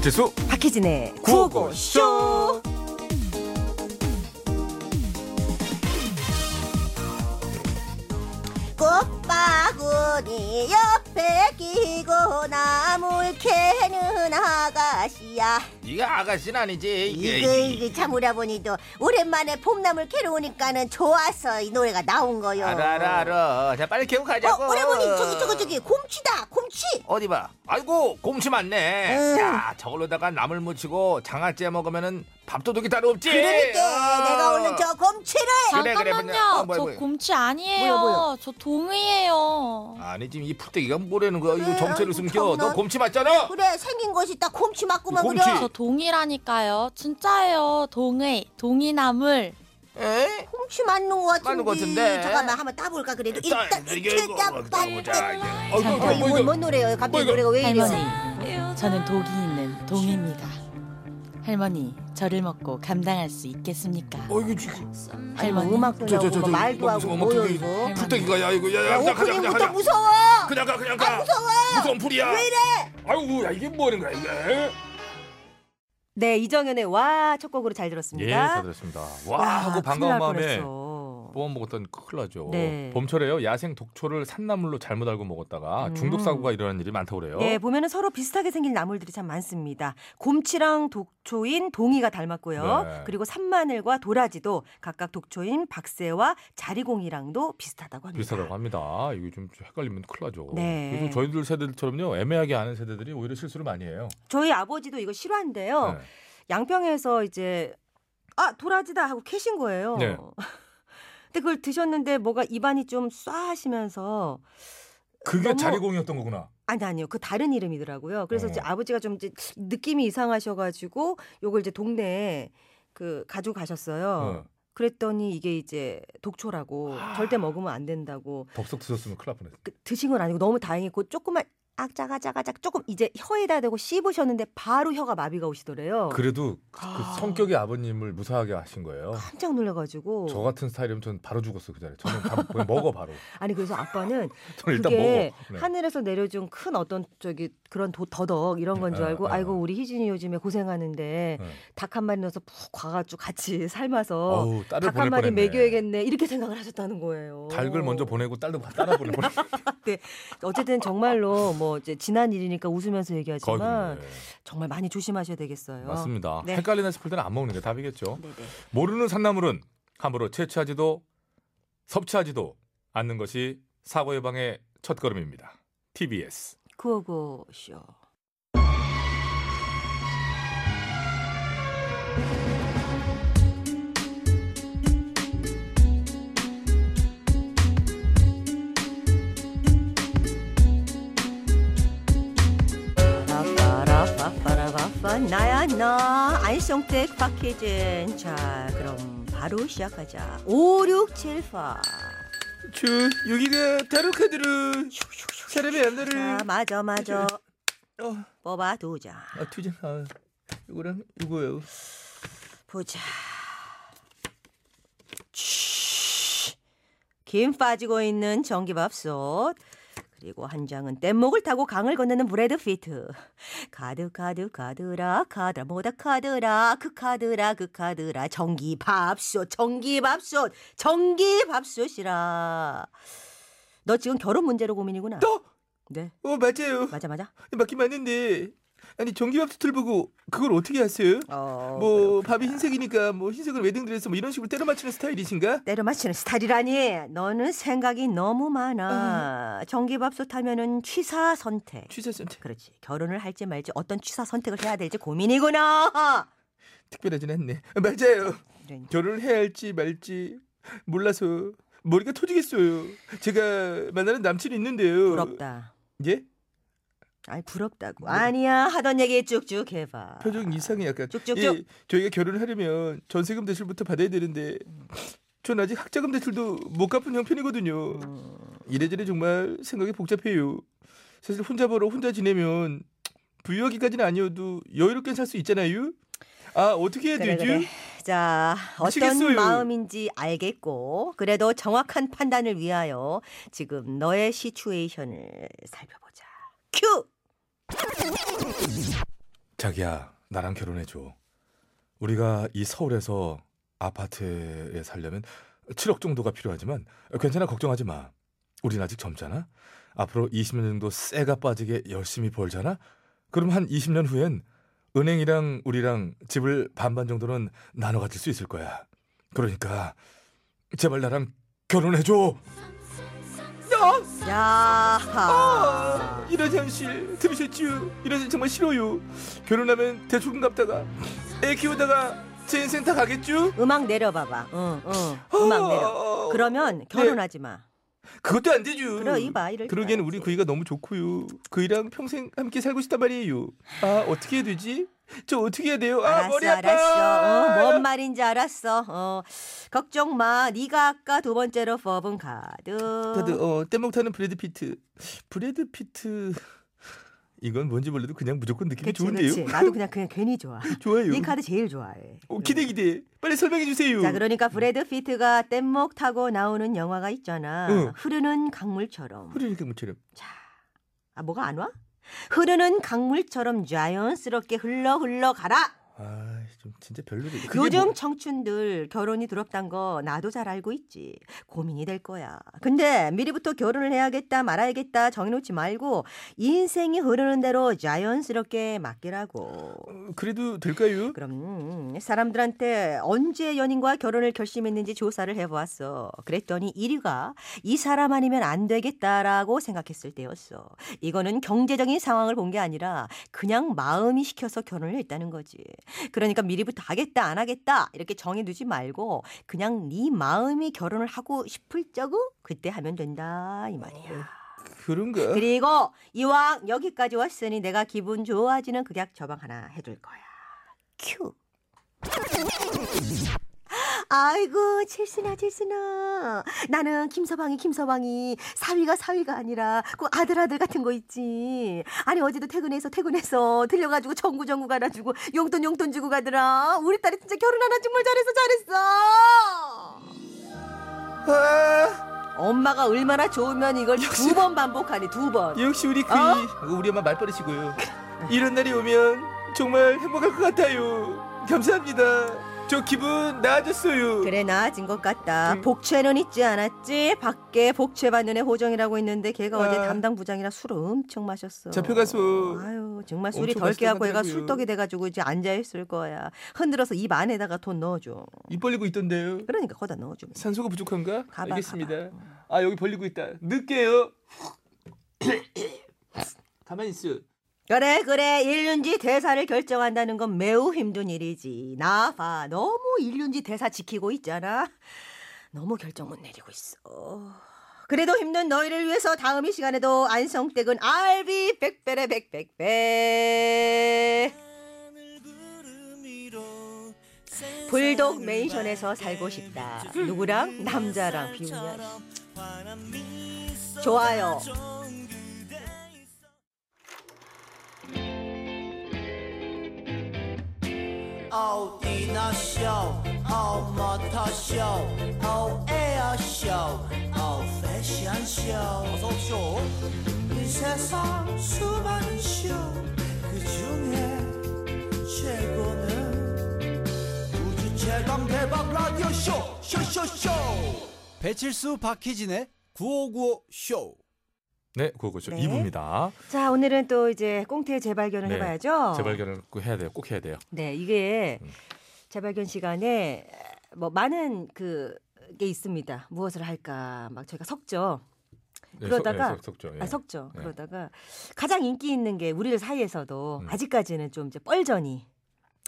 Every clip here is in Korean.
배칠수 박혜진의 구호고쇼. 꽃바구니 옆에 끼고 나물 캐는 아가씨야. 네가 아가씨는 아니지. 이게 이게 참으려 보니 또 오랜만에 봄나물 캐러 오니까는 좋아서 이 노래가 나온 거요. 알아 알아 알아. 자 빨리 개고 가자고. 어 오래보니 저기 저기 저기 곰치다. 곰치 어디 봐 아이고 곰치 많네 음. 야 저걸로다가 나물 무치고 장아찌 먹으면은 밥도둑이 따로 없지 그러니까 어. 내가 오늘 저 곰치를 그래, 그래, 잠깐만요. 뭐냐. 어, 뭐야, 저 뭐야. 곰치 아니에요. 뭐야, 뭐야? 저 동이에요. 아니 지금 이 풀떼기가 뭐라는 거야 이거 그래, 정체를 아이고, 숨겨 참나. 너 곰치 맞잖아 그래 생긴 것이 딱 곰치 맞구만 곰치. 그래 저 동이라니까요. 진짜예요. 동의, 동이나물. 에? 맞는 것 같은데 맞는 것 같은데. 잠깐만 한번 따볼까 그래도 일단 이거 일단 뭐, 어, 이거 뭐 뭔, 이거 뭔 노래예요? 갑자기 뭐 이거? 노래가 왜 이래요? 할머니, 저는 독이 있는 동입니다. 할머니, 저를 먹고 감당할 수 있겠습니까? 어이구 지금 아니 뭐 할머니. 음악도 저, 저, 나오고 저, 뭐 저, 말도 뭐 하고 뭐요 어떻게 이거 풀떼기가 야 이거 야 야야 그냥 가자 오프닝부터 가자 무서워 그냥 가 그냥 가 아 무서워 무서운 풀이야 왜 이래 아이고 야 이게 뭐 하는 거야 이게 네, 이정현의 와 첫 곡으로 잘 예, 들었습니다. 잘 들었습니다. 와, 와, 하고 반가운 날 마음에 뽑아 먹었던 큰일 나죠. 네. 봄철에요. 야생 독초를 산나물로 잘못 알고 먹었다가 음. 중독 사고가 일어나는 일이 많다고 그래요. 네, 보면은 서로 비슷하게 생긴 나물들이 참 많습니다. 곰치랑 독초인 동이가 닮았고요. 네. 그리고 산마늘과 도라지도 각각 독초인 박새와 자리공이랑도 비슷하다고 합니다. 비슷하다고 합니다. 이거 좀 헷갈리면 큰일 나죠. 네. 그래서 저희들 세대들처럼요. 애매하게 아는 세대들이 오히려 실수를 많이 해요. 저희 아버지도 이거 싫어한대요. 네. 양평에서 이제 아 도라지다 하고 캐신 거예요. 네. 근데 그걸 드셨는데 뭐가 입안이 좀 쏴하시면서 그게 너무- 자리공이었던 거구나. 아니 아니요 그 다른 이름이더라고요. 그래서 어. 이제 아버지가 좀 이제 느낌이 이상하셔가지고 요걸 이제 동네에 그 가지고 가셨어요. 네. 그랬더니 이게 이제 독초라고 절대 먹으면 안 된다고 덥석 드셨으면 큰일 날 뻔했어. 그 드신 건 아니고 너무 다행이고 조금만 악자가자가작 조금 이제 혀에다 대고 씹으셨는데 바로 혀가 마비가 오시더래요. 그래도 그, 그 아. 성격의 아버님을 무사하게 하신 거예요. 깜짝 놀라가지고 저 같은 스타일이면 전 바로 죽었어 그 자리에. 저는 다 그냥 먹어 바로. 아니 그래서 아빠는 그게. 네. 하늘에서 내려준 큰 어떤 저기 그런 도, 더덕 이런 건줄 네, 알고 네, 아이고 네. 우리 희진이 요즘에 고생하는데 네. 닭한 마리 넣어서 푹 과가지고 같이 삶아서 닭 한 마리. 먹여야겠네 이렇게 생각을 하셨다는 거예요. 닭을 먼저 보내고 딸도 따라 보낼 뻔. 어쨌든 정말로 뭐 이제 지난 일이니까 웃으면서 얘기하지만 거의 정말 많이 조심하셔야 되겠어요. 맞습니다. 네. 헷갈리나 싶을 때는 안 먹는 게 답이겠죠. 네네. 모르는 산나물은 함부로 채취하지도 섭취하지도 않는 것이 사고 예방의 첫걸음입니다. TBS. 구호고 쇼. 빠라빠라빠라빠빠 나야 나 안성택 박혜진 자 그럼 바로 시작하자 5678 저 여기가 다루카드로 사람의 안나를 자 맞아 맞아 어, 뽑아 두자 아 투전 아, 이거랑 이거요. 보자. 치. 김 빠지고 있는 전기밥솥. 그리고 한 장은 뗏목을 타고 강을 건너는 브래드 피트. 카드 카드 카드라 카드라 뭐다 카드라 그 카드라 그 카드라 전기밥솥 전기밥솥 전기밥솥이라. 너 지금 결혼 문제로 고민이구나. 또? 네 어 맞아요. 맞아 맞아. 맞긴 맞는데 아니 전기밥 솥을 보고 그걸 어떻게 하세요? 어, 뭐 밥이 흰색이니까 뭐 흰색을 웨딩드레스 뭐 이런 식으로 때려 맞추는 스타일이신가? 때려 맞히는 스타일이라니. 너는 생각이 너무 많아. 전기밥솥 하면은 취사 선택. 취사 선택 그렇지. 결혼을 할지 말지 어떤 취사 선택을 해야 될지 고민이구나. 특별하진 않네. 아, 맞아요. 그러니까. 결혼을 해야 할지 말지 몰라서 머리가 터지겠어요. 제가 만나는 남친이 있는데요. 부럽다. 예? 아니 부럽다고. 네. 아니야 하던 얘기 쭉쭉 해봐. 표정 이상해 약간. 쭉쭉쭉. 예, 저희가 결혼을 하려면 전세금 대출부터 받아야 되는데 전 아직 학자금 대출도 못 갚은 형편이거든요. 음, 이래저래 정말 생각이 복잡해요. 사실 혼자 벌어 혼자 지내면 부유하기까지는 아니어도 여유롭게 살 수 있잖아요. 아 어떻게 해야 그래 되죠? 그래. 자 어떤 미치겠어요. 마음인지 알겠고 그래도 정확한 판단을 위하여 지금 너의 시츄에이션을 살펴보자. 큐. 자기야, 나랑 결혼해 줘. 우리가 이 서울에서 아파트에 살려면 7억 정도가 필요하지만 괜찮아, 걱정하지 마. 우린 아직 젊잖아. 앞으로 20년 정도 쇠가 빠지게 열심히 벌잖아. 그럼 한 20년 후엔 은행이랑 우리랑 집을 반반 정도는 나눠 가질 수 있을 거야. 그러니까 제발 나랑 결혼해 줘. 야하. 이런 현실 들으셨지요? 이런 현실 정말 싫어요. 결혼하면 대출금 갚다가 애 키우다가 제 인생 다 가겠죠? 음악 내려봐봐. 응, 응. 음악 내려. 어, 그러면 결혼하지 마. 그것도 안 되죠. 그러 이봐 이럴 줄 그러기엔 우리. 그이가 너무 좋고요. 그이랑 평생 함께 살고 싶단 말이에요. 아 어떻게 해야 되지? 저 어떻게 해야 돼요? 아 알았어, 머리 아파. 알았어. 어, 뭔 말인지 알았어. 어, 걱정 마. 네가 아까 두 번째로 뽑은 카드. 다들 어 뗏목 타는 브래드 피트. 브래드 피트. 이건 뭔지 몰라도 그냥 무조건 느낌이 그치, 좋은데요. 그치. 나도 그냥 그냥 괜히 좋아. 좋아요. 이 카드 제일 좋아해. 어, 기대 기대. 빨리 설명해 주세요. 자, 그러니까 브래드 피트가 뗏목 타고 나오는 영화가 있잖아. 응. 흐르는 강물처럼. 흐르니까 뭐처럼. 아, 뭐가 안 와? 흐르는 강물처럼 자연스럽게 흘러 흘러 가라. 아, 좀 진짜. 그게 요즘 뭐- 청춘들 결혼이 두렵단 거 나도 잘 알고 있지. 고민이 될 거야. 근데 미리부터 결혼을 해야겠다 말아야겠다 정해놓지 말고 인생이 흐르는 대로 자연스럽게 맡기라고. 어, 그래도 될까요? 그럼 음, 사람들한테 언제 연인과 결혼을 결심했는지 조사를 해보았어. 그랬더니 1위가 이 사람 아니면 안 되겠다라고 생각했을 때였어. 이거는 경제적인 상황을 본 게 아니라 그냥 마음이 시켜서 결혼을 했다는 거지. 그러니까 미리부터 하겠다 안 하겠다 이렇게 정해두지 말고 그냥 네 마음이 결혼을 하고 싶을 적은 그때 하면 된다 이 말이야. 그런가? 그리고 이왕 여기까지 왔으니 내가 기분 좋아지는 극약 처방 하나 해줄 거야. 큐. 아이고 칠순아 칠순아 나는 김서방이 김서방이 사위가 사위가 아니라 그 아들 아들 같은 거 있지 아니 어제도 퇴근해서 퇴근해서 들려가지고 전구 전구 갈아주고 용돈 용돈 주고 가더라 우리 딸이 진짜 결혼 하나 정말 잘했어 잘했어 아, 엄마가 얼마나 좋으면 이걸 두번 반복하니 두 번 역시 우리 그 어? 우리 엄마 말버릇이고요. 이런 날이 오면 정말 행복할 것 같아요. 감사합니다. 저 기분 나아졌어요. 그래 나아진 것 같다. 음. 복채는 있지 않았지? 밖에 복채 받는 애 호정이라고 있는데 걔가 어제 아. 담당 부장이라 술을 엄청 마셨어. 잡혀가서 아유 정말 술이 덜 얘가 마시다고 술떡이 돼가지고 이제 앉아 있을 거야. 흔들어서 입 안에다가 돈 넣어줘. 입 벌리고 있던데요. 그러니까 거다 넣어주면. 산소가 부족한가? 가봐, 알겠습니다. 가봐. 아 여기 벌리고 있다. 늦게요. 가만히 있어. 그래 그래 일륜지 대사를 결정한다는 건 매우 힘든 일이지. 나봐 너무 일륜지 대사 지키고 있잖아. 너무 결정 못 내리고 있어. 그래도 힘든 너희를 위해서 다음 이 시간에도 안성댁은 알비 백배래 백백배. 불독 맨션에서 살고 싶다. 누구랑 남자랑 비우냐. 좋아요. 어디나 쇼. 어서. 이 세상 수많은 쇼, 그 중에 최고는 우주 최강 대박 라디오 쇼, 쇼쇼쇼. 배칠수 박희진의 9595 쇼. 네, 그거죠. 네. 2부입니다. 자 오늘은 또 이제 꽁트의 재발견을 네, 해봐야죠. 재발견을 꼭 해야 돼요. 꼭 해야 돼요. 네, 이게 음. 재발견 시간에 뭐 많은 그게 있습니다. 무엇을 할까 막 저희가 섞죠. 네, 그러다가- 석, 네, 석, 죠 아, 섞죠. 네. 그러다가 가장 인기 있는 게 우리들 사이에서도 음. 아직까지는 좀 이제 뻘전이.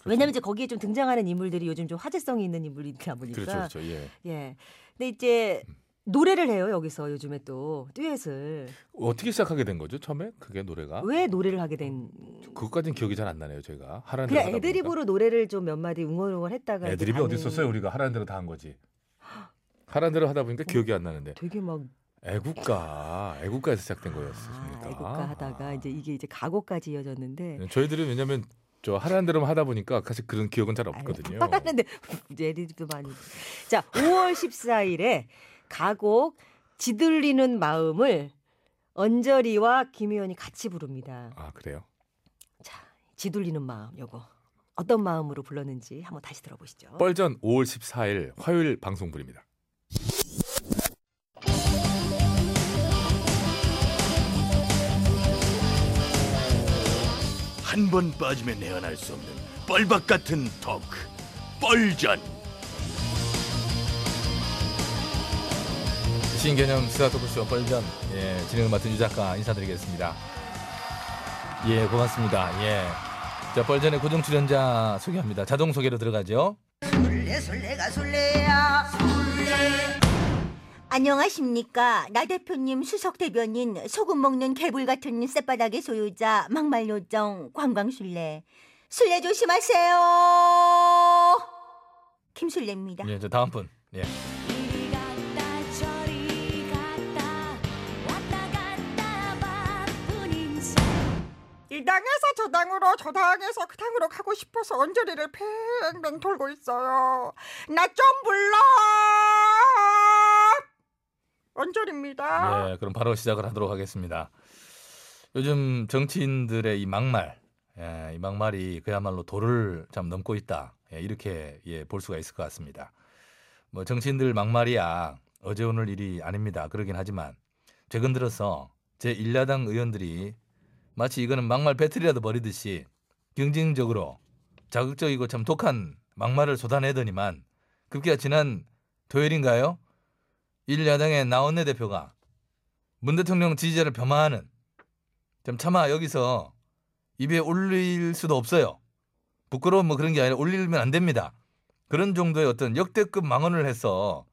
왜냐면 이제 거기에 좀 등장하는 인물들이 요즘 좀 화제성이 있는 인물이다 보니까. 그렇죠, 그렇죠. 예. 예. 근데 이제 노래를 해요 여기서 요즘에 또 듀엣을 어떻게 시작하게 된 거죠? 처음에 그게 노래가? 왜 노래를 하게 된? 그것까지는 기억이 잘 안 나네요. 제가 하라는 대로 그냥 하다 애드립으로 노래를 좀 몇 마디 웅얼웅얼 했다가 보니까. 이제 애드립이 어디 있었어요? 우리가 하라는 대로 다 한 거지. 하라는 대로 하다 보니까 기억이 안 나는데 되게 막 애국가 애국가에서 시작된 거였습니까? 아, 애국가 하다가 이제 이게 이제 가곡까지 이어졌는데 네, 저희들은 왜냐면 저 하라는 대로만 하다 보니까 사실 그런 기억은 잘 없거든요. 하는데 애드립도 많이. 자, 5월 14일에 가곡 지들리는 마음을 언저리와 김희연이 같이 부릅니다. 아 그래요? 자, 지돌리는 마음 요거 어떤 마음으로 불렀는지 한번 다시 들어보시죠. 뻘전 5월 14일 화요일 방송분입니다. 한 번 빠지면 내안할 수 없는 뻘박 같은 토크 뻘전 신개념 시사 토크쇼 뻘전 예, 진행을 맡은 유 작가 인사드리겠습니다. 예, 고맙습니다. 예. 자, 뻘전의 고정 출연자 소개합니다. 자동 소개로 들어가죠. 술래 술래가 술래야 안녕하십니까 나 대표님 수석 대변인 소금 먹는 개불 같은 쌔바닥의 소유자 막말 요정 관광술래 술래 조심하세요 김술래입니다 예, 저 다음 분. 예. 이 당에서 저 당으로 저 당에서 그 당으로 가고 싶어서 언저리를 팽팽 돌고 있어요. 나 좀 불러. 언저리입니다. 예, 그럼 바로 시작을 하도록 하겠습니다. 요즘 정치인들의 이 막말, 예, 이 막말이 그야말로 도를 참 넘고 있다. 예, 이렇게 예, 볼 수가 있을 것 같습니다. 뭐 정치인들 막말이야 어제 오늘 일이 아닙니다. 그러긴 하지만 최근 들어서 제 1야당 의원들이 마치 이거는 막말 배틀이라도 벌이듯이 경쟁적으로 자극적이고 참 독한 막말을 쏟아내더니만 급기야 지난 토요일인가요? 1야당의 나원내 대표가 문 대통령 지지자를 폄하하는 좀 차마 여기서 입에 올릴 수도 없어요. 부끄러운 뭐 그런 게 아니라 올리면 안 됩니다. 그런 정도의 어떤 역대급 망언을 해서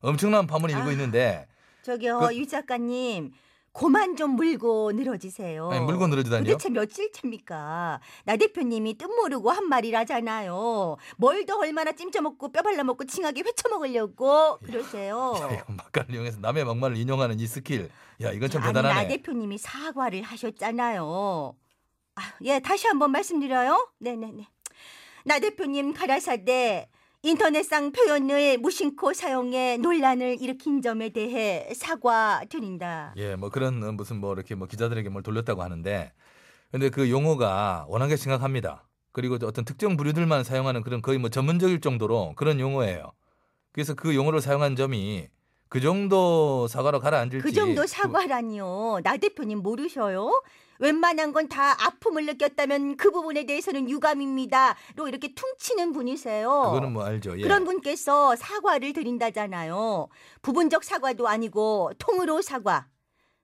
엄청난 파문이 일고 아. 있는데 저기요 그- 유 작가님 고만 좀 물고 늘어지세요 아니, 물고 늘어지다니요? 도대체 며칠째입니까 나 대표님이 뜻 모르고 한 말이라잖아요 뭘 더 얼마나 찜쪄먹고 뼈 발라먹고 칭하게 회쳐먹으려고 그러세요 야, 이거 막간을 이용해서 남의 막말을 인용하는 이 스킬 야 이건 참 아니, 나 대단하네. 대표님이 사과를 하셨잖아요. 아, 예, 다시 한번 말씀드려요. 네네네. 나 대표님 가라사대 인터넷상 표현을 무심코 사용해 논란을 일으킨 점에 대해 사과드린다. 예, 뭐 그런 어, 무슨 뭐 이렇게 뭐 기자들에게 뭘 돌렸다고 하는데 근데 그 용어가 워낙에 심각합니다. 그리고 어떤 특정 부류들만 사용하는 그런 거의 뭐 전문적일 정도로 그런 용어예요. 그래서 그 용어를 사용한 점이 그 정도 사과로 가라앉을지 그 정도 사과라니요. 나 대표님 모르셔요? 웬만한 건 다 아픔을 느꼈다면 그 부분에 대해서는 유감입니다.로 이렇게 퉁치는 분이세요. 그거는 뭐 알죠. 예. 그런 분께서 사과를 드린다잖아요. 부분적 사과도 아니고 통으로 사과.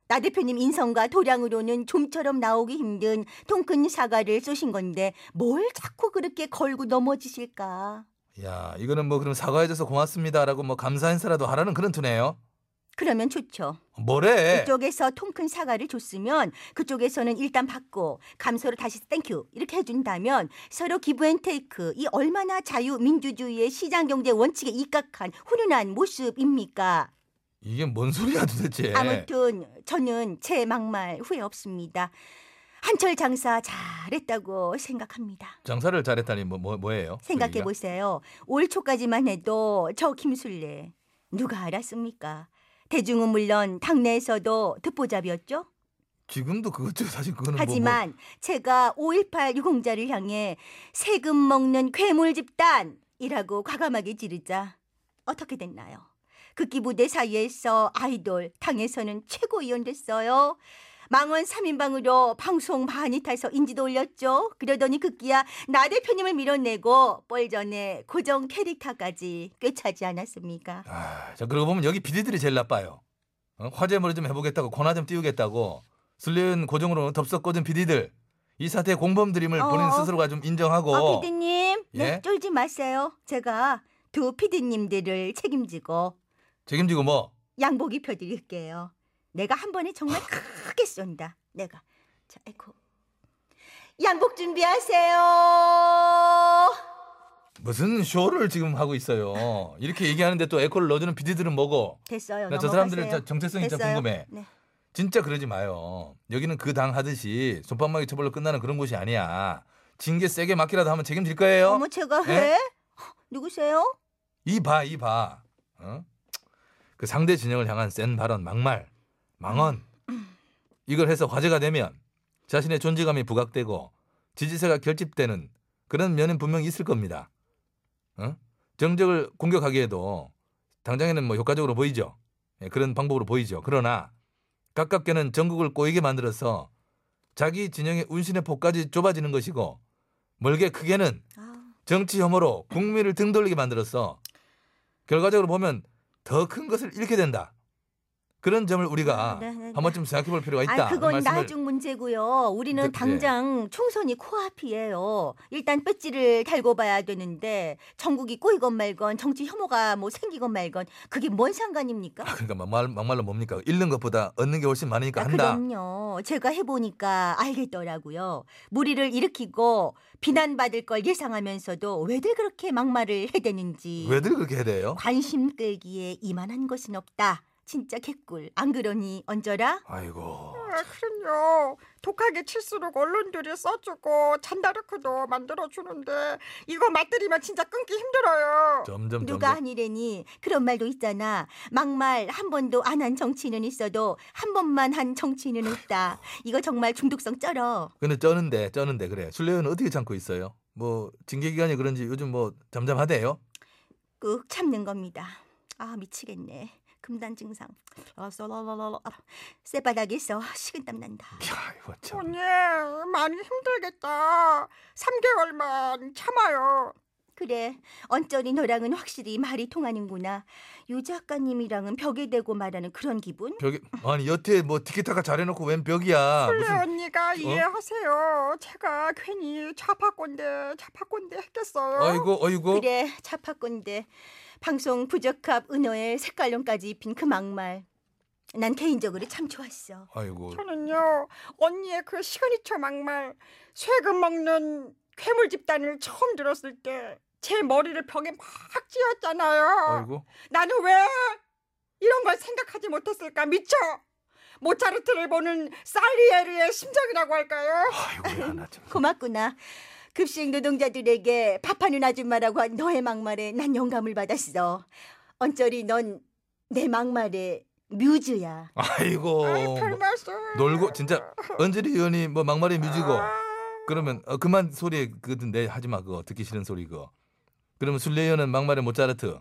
나 대표님 인성과 도량으로는 좀처럼 나오기 힘든 통큰 사과를 쏘신 건데 뭘 자꾸 그렇게 걸고 넘어지실까? 야, 이거는 뭐 그럼 사과해줘서 고맙습니다라고 뭐 감사 인사라도 하라는 그런 투네요. 그러면 좋죠. 뭐래? 이쪽에서 통 큰 사과를 줬으면 그쪽에서는 일단 받고 감사로 다시 thank you 이렇게 해준다면 서로 give and take 이 얼마나 자유민주주의의 시장경제 원칙에 입각한 훈훈한 모습입니까? 이게 뭔 소리야 도대체? 아무튼 저는 제 막말 후회 없습니다. 한철 장사 잘했다고 생각합니다. 장사를 잘했다니 뭐, 뭐 뭐예요? 그 생각해? 보세요. 올 초까지만 해도 저 김술래 누가 알았습니까? 대중은 물론 당내에서도 듣보잡이었죠. 지금도 그것죠. 사실 그거는 뭐- 하지만 제가 5.18 유공자를 향해 세금 먹는 괴물 집단이라고 과감하게 지르자 어떻게 됐나요? 극기 부대 사이에서 아이돌 당에서는 최고위원 됐어요. 망원 3인방으로 방송 많이 타서 인지도 올렸죠. 그러더니 극기야 나 대표님을 밀어내고 뻘전에 고정 캐릭터까지 꿰차지 않았습니까? 뭐- 아, 자 그러고 보면 여기 비디들이 제일 나빠요. 어? 화제머리 좀 해보겠다고 권화 좀 띄우겠다고 술래은 고정으로 덥석 꽂은 비디들 이 사태의 공범들임을 어, 본인 어. 스스로가 좀 인정하고 아, 피디님, 네, 예? 쫄지 마세요. 제가 두 피디님들을 책임지고 책임지고 뭐 양복 입혀드릴게요. 내가 한 번에 정말 크게 쏜다. 내가. 자, 아이고. 양복 준비하세요. 무슨 쇼를 지금 하고 있어요. 이렇게 얘기하는데 또 에코를 넣어주는 비디들은 뭐고? 됐어요. 나 저 사람들의 정체성이 진짜. 궁금해. 네. 진짜 그러지 마요. 여기는 그 당 하듯이 손방망이 처벌로 끝나는 그런 곳이 아니야. 징계 세게 맞기라도 하면 책임질 거예요. 어머, 제가 예? 해? 누구세요? 이 봐, 이 봐. 어? 그 상대 진영을 향한 센 발언, 막말, 망언. 이걸 해서 화제가 되면 자신의 존재감이 부각되고 지지세가 결집되는 그런 면은 분명히 있을 겁니다. 어? 정적을 공격하기에도 당장에는 뭐 효과적으로 보이죠. 예, 그런 방법으로 보이죠. 그러나 가깝게는 전국을 꼬이게 만들어서 자기 진영의 운신의 폭까지 좁아지는 것이고 멀게 크게는 아, 정치 혐오로 국민을 등 돌리게 만들어서 결과적으로 보면 더 큰 것을 잃게 된다. 그런 점을 우리가 네, 네, 네. 한 번쯤 생각해 볼 필요가 있다. 아, 그건 나중 문제고요. 우리는 네, 당장 총선이 코앞이에요. 일단 배지를 달고 봐야 되는데 전국이 꼬이건 말건 정치 혐오가 뭐 생기건 말건 그게 뭔 상관입니까? 아, 그러니까 막말, 막말로 뭡니까? 잃는 것보다 얻는 게 훨씬 많으니까 아, 한다. 그럼요. 제가 해보니까 알겠더라고요. 무리를 일으키고 비난받을 걸 예상하면서도 왜들 그렇게 막말을 해대는지. 왜들 그렇게 해야 돼요? 관심 끌기에 이만한 것은 없다. 진짜 개꿀. 안 그러니 얹어라. 아이고. 아, 그럼요. 독하게 칠수록 언론들이 써주고 잔다르크도 만들어주는데 이거 맛들이면 진짜 끊기 힘들어요. 점점 누가 점점 아니래니 그런 말도 있잖아. 막말 한 번도 안 한 정치인은 있어도 한 번만 한 정치인은 없다. 이거 정말 중독성 쩔어. 근데 쩌는데 쩌는데 그래. 술래는 어떻게 참고 있어요? 뭐 징계 기간이 그런지 요즘 뭐 잠잠하대요. 꾹 참는 겁니다. 아 미치겠네. 금단 증상. 아, 썰어러러러. 아, 쇠바닥에서 식은땀 난다. 야, 이거 참. 언니 많이 힘들겠다. 3개월만 참아요. 그래 언저리 너랑은 확실히 말이 통하는구나. 유 작가님이랑은 벽에 대고 말하는 그런 기분? 벽에 아니 여태 뭐 티키타카 잘해놓고 웬 벽이야? 술래 무슨 언니가 이해하세요. 제가 괜히 좌파꼰대 좌파꼰대 했겠어요. 아이고 아이고. 그래 자파건데 방송 부적합 은어에 색깔론까지 입힌 그 막말. 난 개인적으로 참 좋았어. 아이고. 저는요 언니의 그 시그니처 막말 세금 먹는 괴물 집단을 처음 들었을 때 제 머리를 벽에 막 찧었잖아요. 아이고. 나는 왜 이런 걸 생각하지 못했을까 미쳐. 모차르트를 보는 살리에르의 심정이라고 할까요? 아이고 하나 참. 고맙구나. 급식 노동자들에게 밥하는 아줌마라고 한 너의 막말에 난 영감을 받았어. 언저리 넌 내 막말의 뮤즈야. 아이고. 말씀. 놀고 진짜 언저리 의원이 뭐 막말이 뮤지고 아, 그러면 어, 그만 소리 그내 하지 마 그거 듣기 싫은 소리 그거. 그러면 술래 의원은 막말의 모짜르트.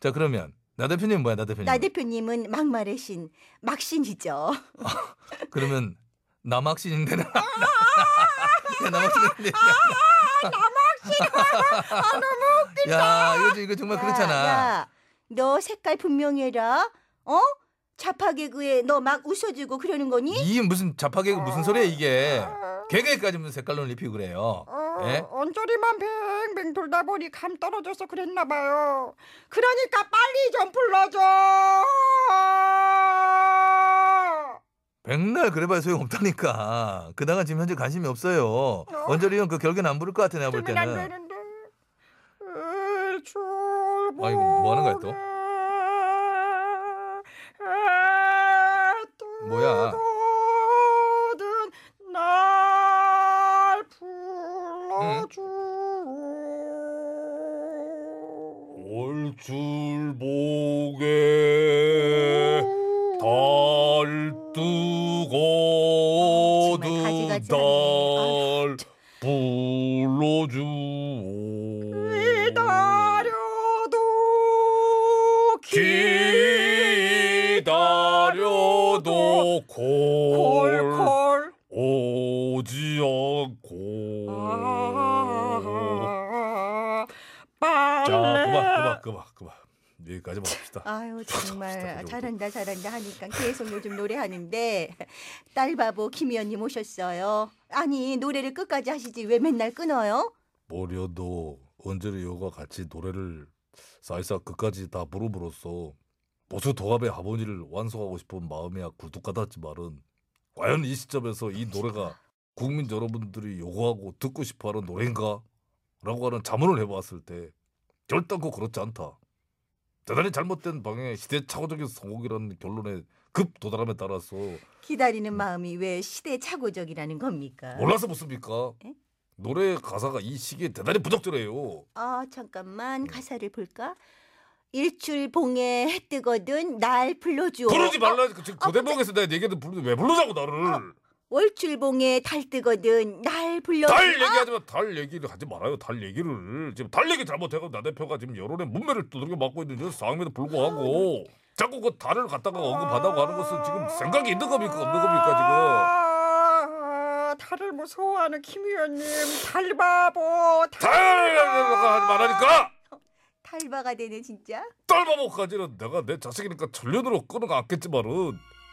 자 그러면 나 대표님 뭐야 나 대표님? 나 대표님은 막말의 신, 막신이죠. 그러면 남학신인데 나. 야, 남학신인데. 아 너무 야 이거 이거 정말 그렇잖아. 야, 야, 너 색깔 분명히 해라. 어? 자파 개그에 너 막 웃어주고 그러는 거니? 이 무슨 자파개그 무슨 소리야 이게? 개그까지 무슨 색깔론 입히고 그래요. 어, 예? 언저리만 뱅뱅 돌다 보니 감 떨어져서 그랬나 봐요. 그러니까 빨리 좀 불러줘. 백날 그래봐야 소용없다니까. 그다가 지금 현재 관심이 없어요. 언저리 형그 결국엔 안 부를 것 같아 내가 볼 때는. 일출 아이고, 뭐 하는 거야, 또? 뭐야? 뜨거든 날 불러줘. 올줄복에 가지가지 달 하네. 불러주 여기까지만 합시다 아유 정말 잘한다 잘한다 하니까 계속 요즘 노래하는데 딸 바보 김 의원님 오셨어요. 아니 노래를 끝까지 하시지 왜 맨날 끊어요? 뭐려도 언제리 여가 같이 노래를 사이사 끝까지 다 부르므로써 보수 통합의 하모니를 완성하고 싶은 마음이야 굴뚝 같았지만은 과연 이 시점에서 이 노래가 국민 여러분들이 요구하고 듣고 싶어하는 노래인가? 라고 하는 자문을 해보았을 때 결단코 그렇지 않다. 대단히 잘못된 방향의 시대착오적인 성공이라는 결론에 급 도달함에 따라서 기다리는 마음이 왜 시대착오적이라는 겁니까? 몰라서 묻습니까? 에? 노래 가사가 이 시기에 대단히 부적절해요. 아 잠깐만 가사를 볼까? 일출 봉에 해 뜨거든 날 불러주오. 부르지 어, 말라. 그, 지금 그 대목에서 내가 얘기했는데 부르- 왜 부르자고 나를. 월출봉에 달 뜨거든 날 달 불러. 달 얘기하지 마. 달 얘기를 하지 말아요. 달 얘기를 지금 달 얘기 잘못해가 나 대표가 지금 여론의 문매를 두들겨 맞고 있는 저 상황에도 불구하고 자꾸 그 달을 갖다가 언급하다고 하는 것은 지금 생각이 있는 겁니까 없는 겁니까 아, 달을 무서워하는 김 의원님 달바보 지금? 달 하지 말라니까. 탈바가 되네 진짜. 딸 바보까지는 내가 내 자식이니까 전련으로 끊어 안겠지만은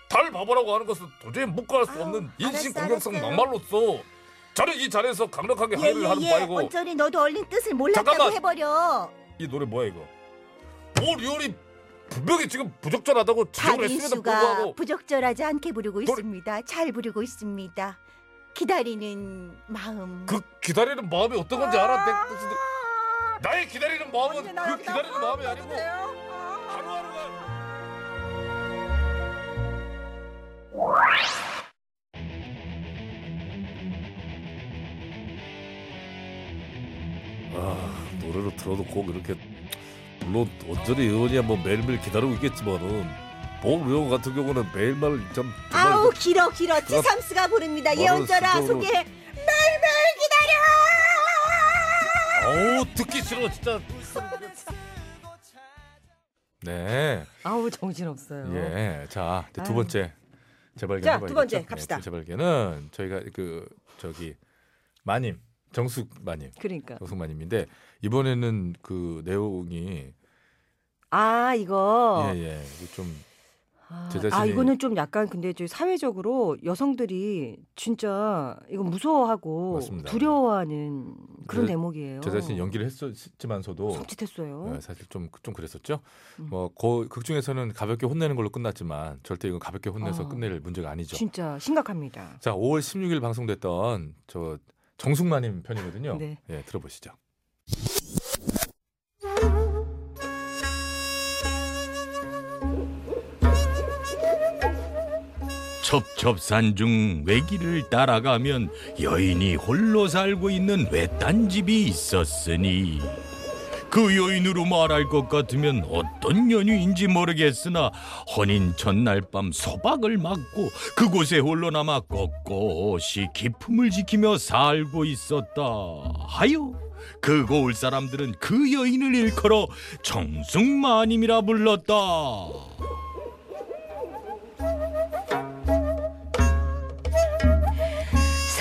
달 바보라고 하는 것은 도저히 묵과할 수 없는 인신 공격성. 막말로서 저는 이 자리에서 강력하게 항의를 하는 예예예. 바이고 어쩌니 너도 얼른 뜻을 몰랐다고 잠깐만. 해버려. 이 노래 뭐야 이거? 오리오리 분명히 지금 부적절하다고 지적을 했음에도 불구하고 부적절하지 않게 부르고 노래- 있습니다. 잘 부르고 있습니다. 기다리는 마음. 그 기다리는 마음이 어떤 건지 알아? 내 무슨 나의 기다리는 마음은 그 기다리는 마음이 아니고 하루하루가 아 노래로 들어도 꼭 이렇게 물론 언저리 의원이야 뭐 매일매일 기다리고 있겠지만은 본 의원 같은 경우는 매일매일 참 정말 아우 길어 길어 티삼스가 부릅니다. 말은 수동으로- 소개해. 매일매일 기다려. 어우 듣기 싫어 진짜 네 아우 정신없어요. 예. 자, 이제 두 아유. 번째 재발견 자, 해봐야겠죠? 두 번째 네, 갑시다. 두 재발견은 저희가 그 저기 마님 정숙 마님 그러니까. 정숙 마님인데 이번에는 그 내용이 아 이거 예예 좀 아, 제아 자신이- 이거는 좀 약간 근데 저 사회적으로 여성들이 진짜 이거 무서워하고 맞습니다. 두려워하는 그런 제- 대목이에요. 제 자신이 연기를 했었지만서도 섬찟했어요. 네, 사실 좀좀 그랬었죠. 음. 뭐그극 중에서는 가볍게 혼내는 걸로 끝났지만 절대 이건 가볍게 혼내서 어. 끝낼 문제가 아니죠. 진짜 심각합니다. 자, 5월 16일 방송됐던 저 정숙마님 편이거든요. 네. 예, 들어보시죠. 첩첩산 중 외길을 따라가면 여인이 홀로 살고 있는 외딴 집이 있었으니 그 여인으로 말할 것 같으면 어떤 연유인지 모르겠으나 혼인 전날 밤 소박을 맞고 그곳에 홀로 남아 꼿꼿이 기품을 지키며 살고 있었다 하여 그 고을 사람들은 그 여인을 일컬어 정숙마님이라 불렀다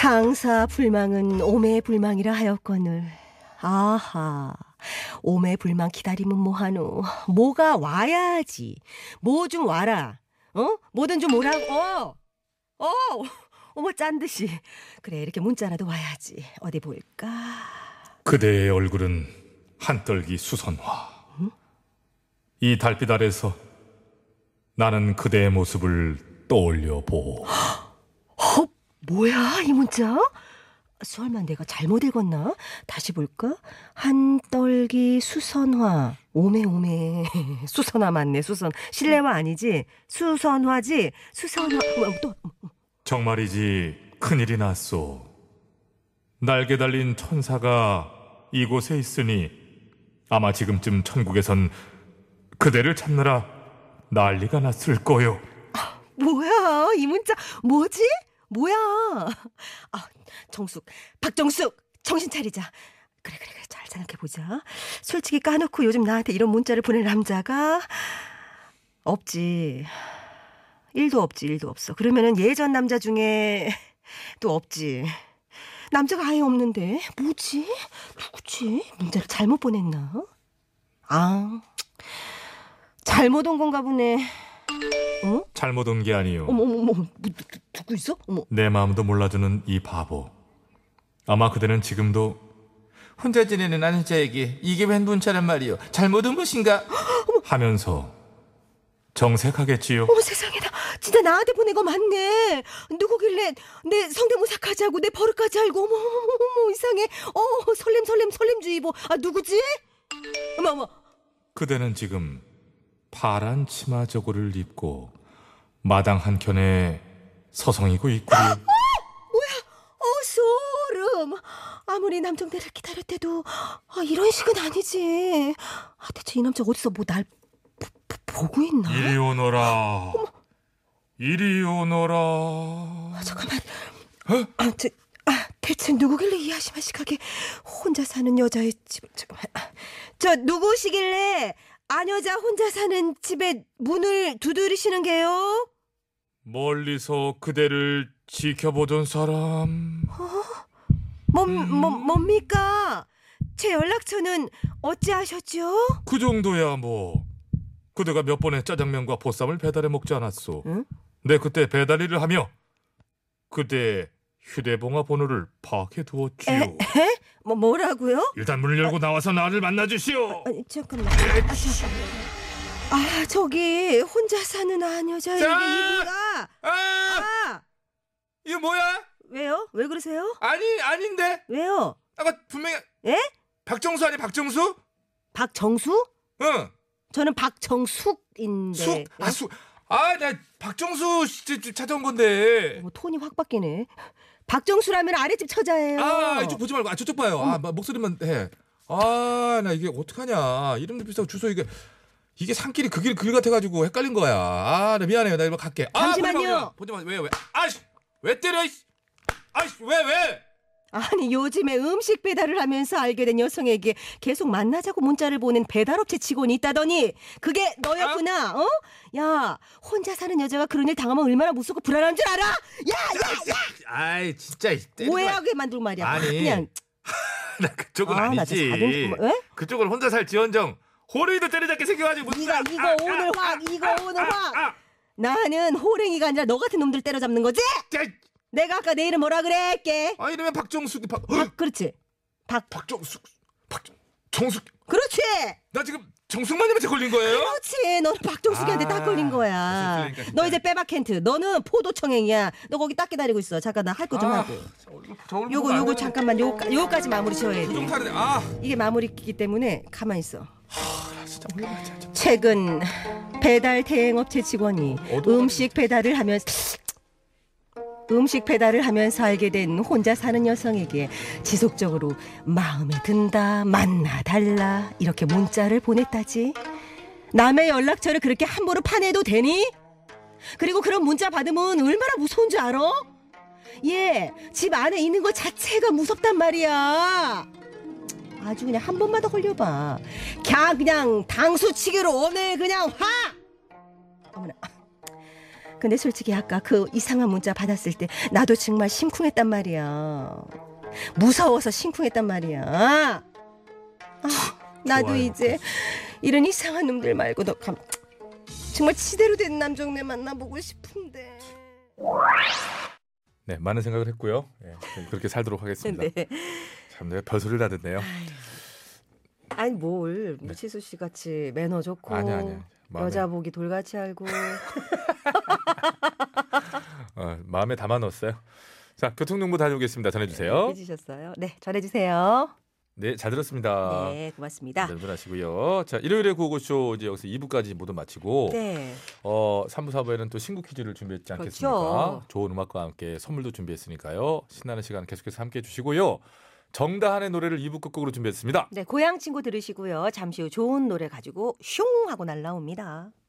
상사 불망은 오매 불망이라 하였거늘. 아하. 오매 불망 기다리면 뭐하노. 뭐가 와야지. 뭐 좀 와라. 어? 뭐든 좀 오라고. 어. 어. 어머 짠 듯이. 그래 이렇게 문자라도 와야지. 어디 볼까? 그대의 얼굴은 한떨기 수선화. 이 달빛 아래서 나는 그대의 모습을 떠올려 보. 어, 뭐야 이 문자? 설마 내가 잘못 읽었나? 다시 볼까? 한떨기 수선화 오메 오메 수선화 맞네 수선 실내화 아니지 수선화지 수선화 어, 또 정말이지 큰일이 났소. 날개 달린 천사가 이곳에 있으니 아마 지금쯤 천국에선 그대를 찾느라 난리가 났을 거요. 뭐야 이 문자 뭐지? 뭐야? 아 정숙 박정숙 정신 차리자. 그래 그래 그래 잘 생각해 보자. 솔직히 까놓고 요즘 나한테 이런 문자를 보낼 남자가 없지. 일도 없지 일도 없어. 그러면은 예전 남자 중에 또 없지. 남자가 아예 없는데 뭐지? 누구지? 문자를 잘못 보냈나? 아 잘못 온 건가 보네. 어? 잘못 온 게 아니요. 어머 어머 어머 뭐, 누, 있어? 어머 내 마음도 몰라주는 이 바보. 아마 그대는 지금도 혼자 지내는 아내자에게 이게 웬 문자란 말이요. 잘못 온 것인가? 하면서 정색하겠지요. 어머 세상에나 진짜 나한테 보낸 거 맞네. 누구길래 내 성대모사까지 하고 내 버릇까지 알고 어머 어머 어머 이상해. 어 설렘 설렘 설렘주의보 아 누구지? 어머 어머 그대는 지금 파란 치마 저고를 입고 마당 한켠에 서성이고 있구려. 어 소름. 아무리 남정대를 기다렸대도 아, 이런 식은 아니지. 아 대체 이 남자 어디서 뭐 날 보고 있나? 이리 오너라. 이리 오너라. 아, 잠깐만. 아, 저, 대체 누구길래 이 아시마식하게 혼자 사는 여자의 집을 잠깐만. 저 누구시길래 안 여자 혼자 사는 집에 문을 두드리시는 게요? 멀리서 그대를 지켜보던 사람. 뭐, 뭐 뭡니까? 제 연락처는 어찌하셨죠? 그 정도야 뭐. 그대가 몇 번의 짜장면과 보쌈을 배달해 먹지 않았소. 응? 내 그때 배달 일을 하며 그대 휴대번호 번호를 파악해 두었지요. 에? 뭐 뭐라고요? 일단 문을 열고 나와서 나를 만나 주시오. 아니 잠깐만. 아, 저- 아 저기 혼자 사는 안 여자에게 자! 이분가. 아, 아 이거 뭐야? 왜요? 왜 그러세요? 아니 아닌데. 왜요? 아까 분명히 예? 박정수 아니 박정수? 박정수? 응. 저는 박정숙인데. 숙. 아 숙. 아, 나 박정수 씨 찾아온 건데. 뭐 톤이 확 바뀌네. 박정수라면 아랫집 처자예요. 아, 이쪽 보지 말고 아 저쪽 봐요. 아, 마- 목소리만 해. 아, 나 이게 어떡하냐. 이름도 비슷하고 주소 이게 이게 산길이 그 길 그 같아 가지고 헷갈린 거야. 아, 나 미안해요. 나 이거 갈게. 아, 잠시만요. 보지 마. 보지 마. 왜 왜? 아씨. 왜 때려? 이씨. 아씨, 왜 왜? 아니 요즘에 음식 배달을 하면서 알게 된 여성에게 계속 만나자고 문자를 보낸 배달업체 직원이 있다더니 그게 너였구나. 어? 야 혼자 사는 여자가 그런 일 당하면 얼마나 무섭고 불안한 줄 알아? 야, 야, 아이, 진짜 이 때리지 마. 오해하게 만들고 말이야. 아니, 그냥 나 그쪽은 아, 아, 나 니지 진짜 자존심- 왜? 그쪽은 혼자 살 지언정 호레이도 때려잡게 생겨가지고 무슨 네가 아, 이거 아, 오늘 아, 확 아, 이거 아, 오늘 아, 확 아, 나는 호랭이가 아니라 너 같은 놈들 때려잡는 거지? 야, 내가 아까 내 이름 뭐라 그랬게? 아 이러면 박정숙 박 박 그렇지. 박 박정숙 박정숙 그렇지. 나 지금 정숙마님한테 걸린 거예요? 그렇지. 너는 박종숙이한테 아, 딱 걸린 거야. 너 이제 빼박 캔트. 너는 포도청행이야. 너 거기 딱 기다리고 있어. 잠깐 나 할 거좀 아, 하고. 요거 요거. 잠깐만 요거 요거까지 마무리 지어야 돼. 아 이게 마무리기 때문에 가만 히 있어. 진짜 몰라 진짜 최근 배달 대행업체 직원이 음식 배달을 하면서 음식 배달을 하면서 알게 된 혼자 사는 여성에게 지속적으로 마음에 든다, 만나 달라 이렇게 문자를 보냈다지. 남의 연락처를 그렇게 함부로 파내도 되니? 그리고 그런 문자 받으면 얼마나 무서운 줄 알아? 얘집 안에 있는 것 자체가 무섭단 말이야. 아주 그냥 한 번만 더 걸려봐. 그냥 그냥 당수치기로 오늘 그냥 화. 어머나. 근데 솔직히 아까 그 이상한 문자 받았을 때 나도 정말 심쿵했단 말이야. 무서워서 심쿵했단 말이야. 아, 나도 좋아요. 이제 이런 이상한 놈들 말고 너 감, 정말 지대로 된 남정네 만나보고 싶은데. 네, 많은 생각을 했고요. 예, 그렇게 살도록 하겠습니다. 네. 참 내가 별소리를 다 듣네요. 아니 뭘 무치수 씨 같이 매너 좋고 아니 아니. 마음에, 여자 보기 돌같이 알고 어, 마음에 담아 넣었어요. 자, 교통정보 다녀오겠습니다. 전해주세요. 해주셨어요. 네, 전해주세요. 네, 잘 들었습니다. 네, 고맙습니다. 여러분 하시고요. 자, 일요일에 구호고쇼 이제 여기서 2부까지 모두 마치고 네, 어, 3부 4부에는 또 신곡 퀴즈를 준비했지 않겠습니까? 그렇죠. 좋은 음악과 함께 선물도 준비했으니까요. 신나는 시간 계속해서 함께 해 주시고요. 정다한의 노래를 2부 끝곡으로 준비했습니다. 네, 고향 친구 들으시고요. 잠시 후 좋은 노래 가지고 슝 하고 날라옵니다.